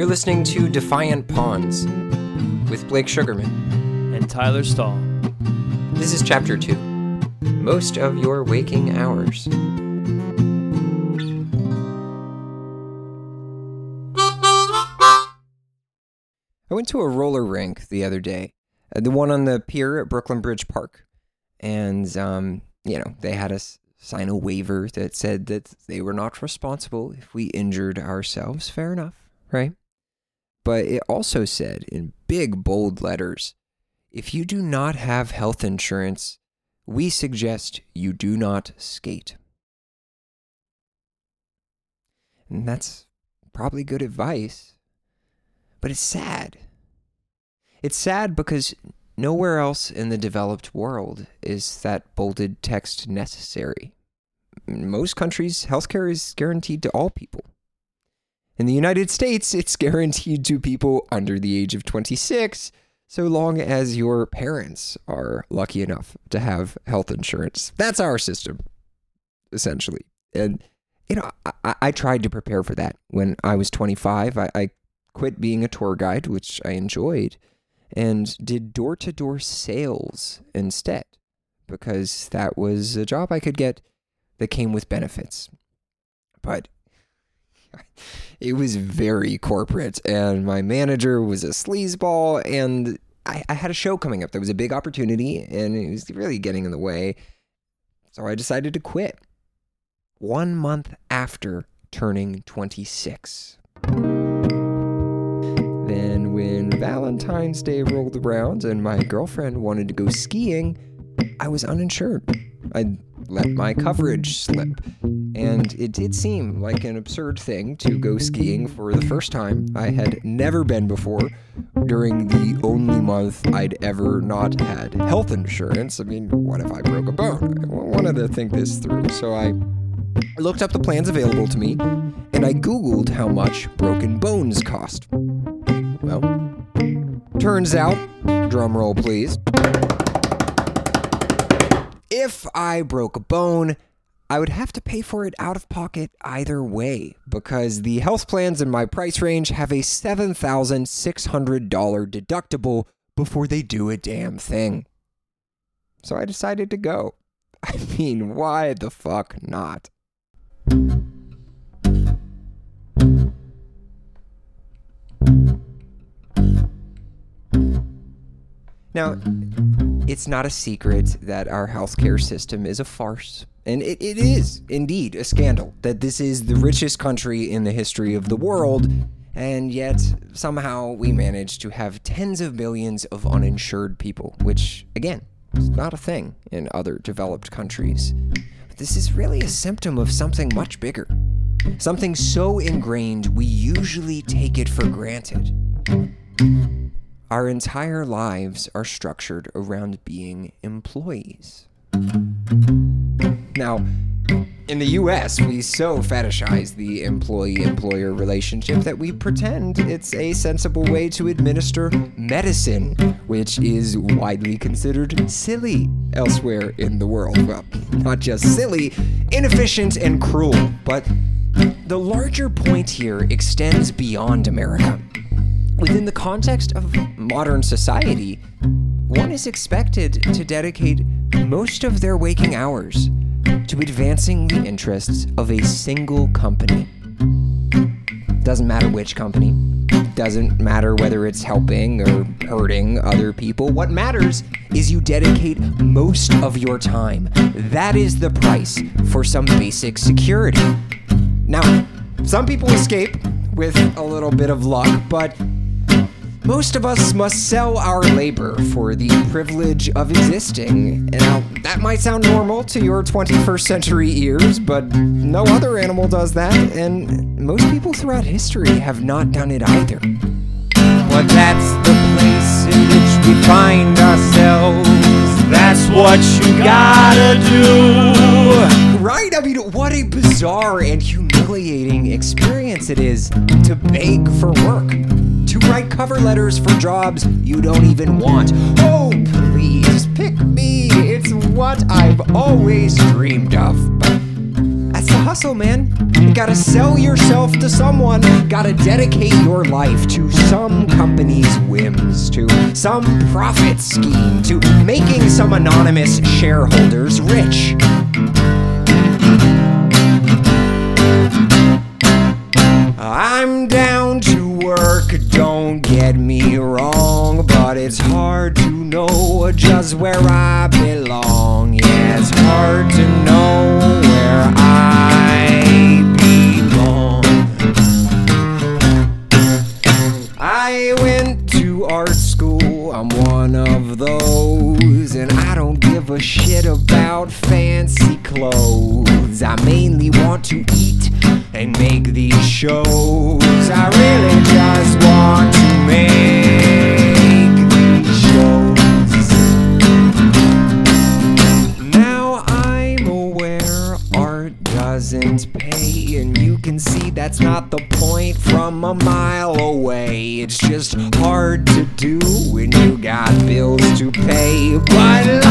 You're listening to Defiant Pawns with Blake Sugarman. and Tyler Stahl. This is Chapter 2 Most of Your Waking Hours. I went to a roller rink the other day, uh, the one on the pier at Brooklyn Bridge Park. And, um, you know, they had us sign a waiver that said that they were not responsible if we injured ourselves. Fair enough, right? But it also said in big, bold letters if you do not have health insurance, we suggest you do not skate. And that's probably good advice. But it's sad. It's sad because nowhere else in the developed world is that bolded text necessary. In most countries, healthcare is guaranteed to all people. In the United States, it's guaranteed to people under the age of 26, so long as your parents are lucky enough to have health insurance. That's our system, essentially. And, you know, I, I tried to prepare for that when I was 25. I, I quit being a tour guide, which I enjoyed, and did door to door sales instead because that was a job I could get that came with benefits. But it was very corporate, and my manager was a sleazeball, and I, I had a show coming up that was a big opportunity, and it was really getting in the way. So I decided to quit one month after turning 26. Then, when Valentine's Day rolled around and my girlfriend wanted to go skiing, I was uninsured. I let my coverage slip. And it did seem like an absurd thing to go skiing for the first time. I had never been before during the only month I'd ever not had health insurance. I mean, what if I broke a bone? I wanted to think this through. So I looked up the plans available to me and I Googled how much broken bones cost. Well, turns out, drum roll please, if I broke a bone, I would have to pay for it out of pocket either way because the health plans in my price range have a $7,600 deductible before they do a damn thing. So I decided to go. I mean, why the fuck not? Now, it's not a secret that our healthcare system is a farce. And it, it is indeed a scandal that this is the richest country in the history of the world, and yet somehow we manage to have tens of millions of uninsured people, which, again, is not a thing in other developed countries. But this is really a symptom of something much bigger. Something so ingrained we usually take it for granted. Our entire lives are structured around being employees. Now, in the US, we so fetishize the employee employer relationship that we pretend it's a sensible way to administer medicine, which is widely considered silly elsewhere in the world. Well, not just silly, inefficient and cruel, but the larger point here extends beyond America. Within the context of modern society, one is expected to dedicate most of their waking hours to advancing the interests of a single company. Doesn't matter which company, doesn't matter whether it's helping or hurting other people. What matters is you dedicate most of your time. That is the price for some basic security. Now, some people escape with a little bit of luck, but most of us must sell our labor for the privilege of existing. Now, that might sound normal to your 21st century ears, but no other animal does that, and most people throughout history have not done it either. But that's the place in which we find ourselves. That's what you gotta do. Right? I mean, what a bizarre and humiliating experience it is to beg for work, to write cover letters for jobs you don't even want. Oh, please pick me. It's what I've always dreamed of. But that's the hustle, man. You gotta sell yourself to someone. Gotta dedicate your life to some company's whims, to some profit scheme, to making some anonymous shareholders rich. Just where I belong. Yeah, it's hard to know where I belong. I went to art school, I'm one of those, and I don't give a shit about fancy clothes. I mainly want to eat and make these shows. I really just want that's not the point from a mile away. It's just hard to do when you got bills to pay. But